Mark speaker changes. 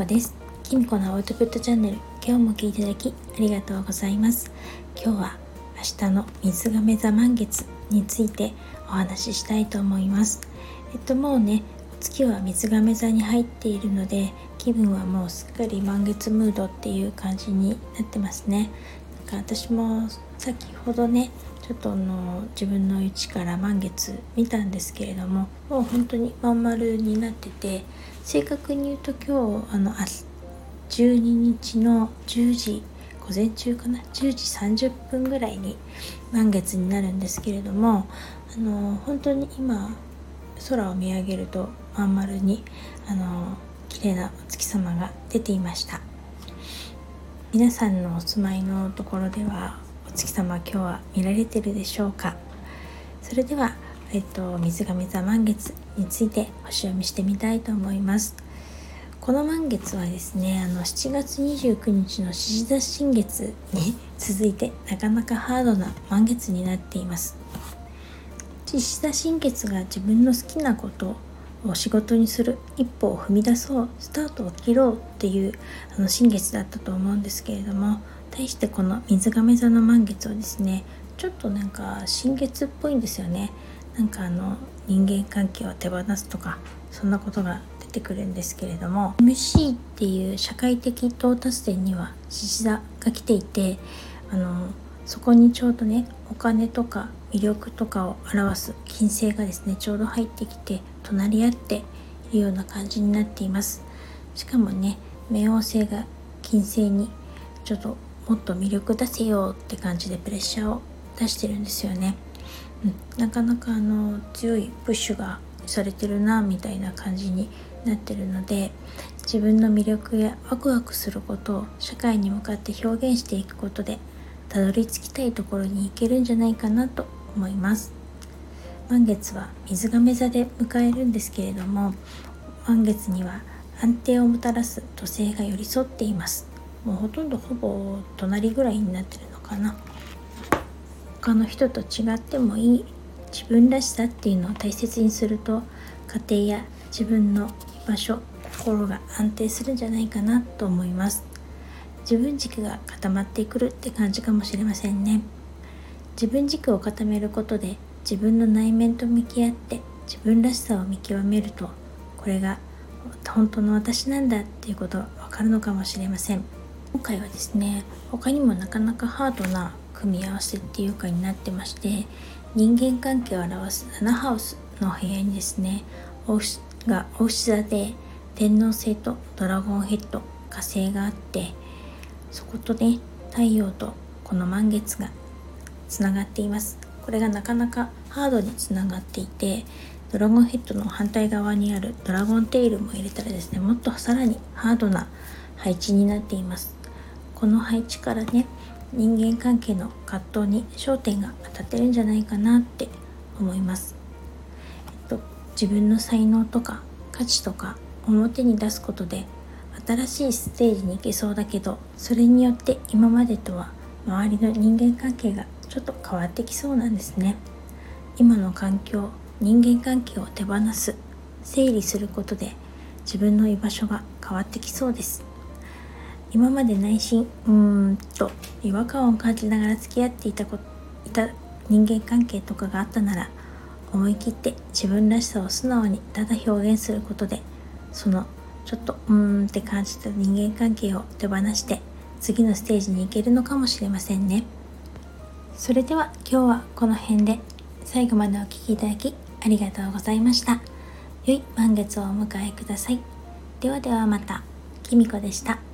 Speaker 1: こです。きみこのアウトプットチャンネル今日も聞いていただきありがとうございます。今日は明日の水亀座満月についてお話ししたいと思います。えっともうね月は水亀座に入っているので気分はもうすっかり満月ムードっていう感じになってますね。なんか私も先ほどねちょっとあの自分の家から満月見たんですけれどももう本当にまん丸になってて正確に言うと今日あの12日の10時午前中かな？10時30分ぐらいに満月になるんですけれどもあの本当に今空を見上げるとまん丸にあの綺麗なお月様が出ていました。皆さんのお住まいのところではお月様今日は見られてるでしょうか？それでは、えっと、水亀座満月について星読みしてみたいと思います。この満月はですねあの7月29日の獅子座新月に続いてなかなかハードな満月になっています。獅子座新月が自分の好きなことを仕事にする一歩を踏み出そうスタートを切ろうっていうあの新月だったと思うんですけれども対してこの水亀座の満月はですねちょっとなんか新月っぽいんですよね。なんかあの人間関係を手放すとかそんなことが出てくるんですけれども MC っていう社会的到達点には獅子座が来ていてあのそこにちょうどねお金とか魅力とかを表す金星がですねちょうど入ってきて隣り合っているような感じになっています。しかもね冥王星が金星にちょっともっと魅力出せようって感じでプレッシャーを出してるんですよね、うん、なかなかあの強いプッシュがされてるなみたいな感じになってるので自分の魅力やワクワクすることを社会に向かって表現していくことでたどり着きたいところに行けるんじゃないかなと思います。満月は水亀座で迎えるんですけれども満月には安定をもたらす土星が寄り添っています。もうほとんどほぼ隣ぐらいになってるのかな。他の人と違ってもいい。自分らしさっていうのを大切にすると家庭や自分の居場所心が安定するんじゃないかなと思います。自分軸が固まってくるって感じかもしれませんね。自分軸を固めることで自分の内面と向き合って自分らしさを見極めるとこれが本当の私なんだっていうことわかるのかもしれません。今回はですね他にもなかなかハードな組み合わせっていうかになってまして人間関係を表す7ハウスの部屋にですねが大牛座で天王星とドラゴンヘッド火星があってそことね太陽とこの満月がつながっています。これがなかなかハードにつながっていてドラゴンヘッドの反対側にあるドラゴンテイルも入れたらですねもっとさらにハードな配置になっています。この配置からね人間関係の葛藤に焦点が当たってるんじゃないかなって思います、えっと、自分の才能とか価値とか表に出すことで新しいステージに行けそうだけどそれによって今までとは周りの人間関係がちょっと変わってきそうなんですね。今の環境人間関係を手放す整理することで自分の居場所が変わってきそうです。今まで内心うーんと違和感を感じながら付き合っていたこいた人間関係とかがあったなら思い切って自分らしさを素直にただ表現することでそのちょっとうーんって感じた人間関係を手放して次のステージに行けるのかもしれませんね。それでは今日はこの辺で最後までお聴きいただきありがとうございました。良い満月をお迎えください。ではではまた。きみこでした。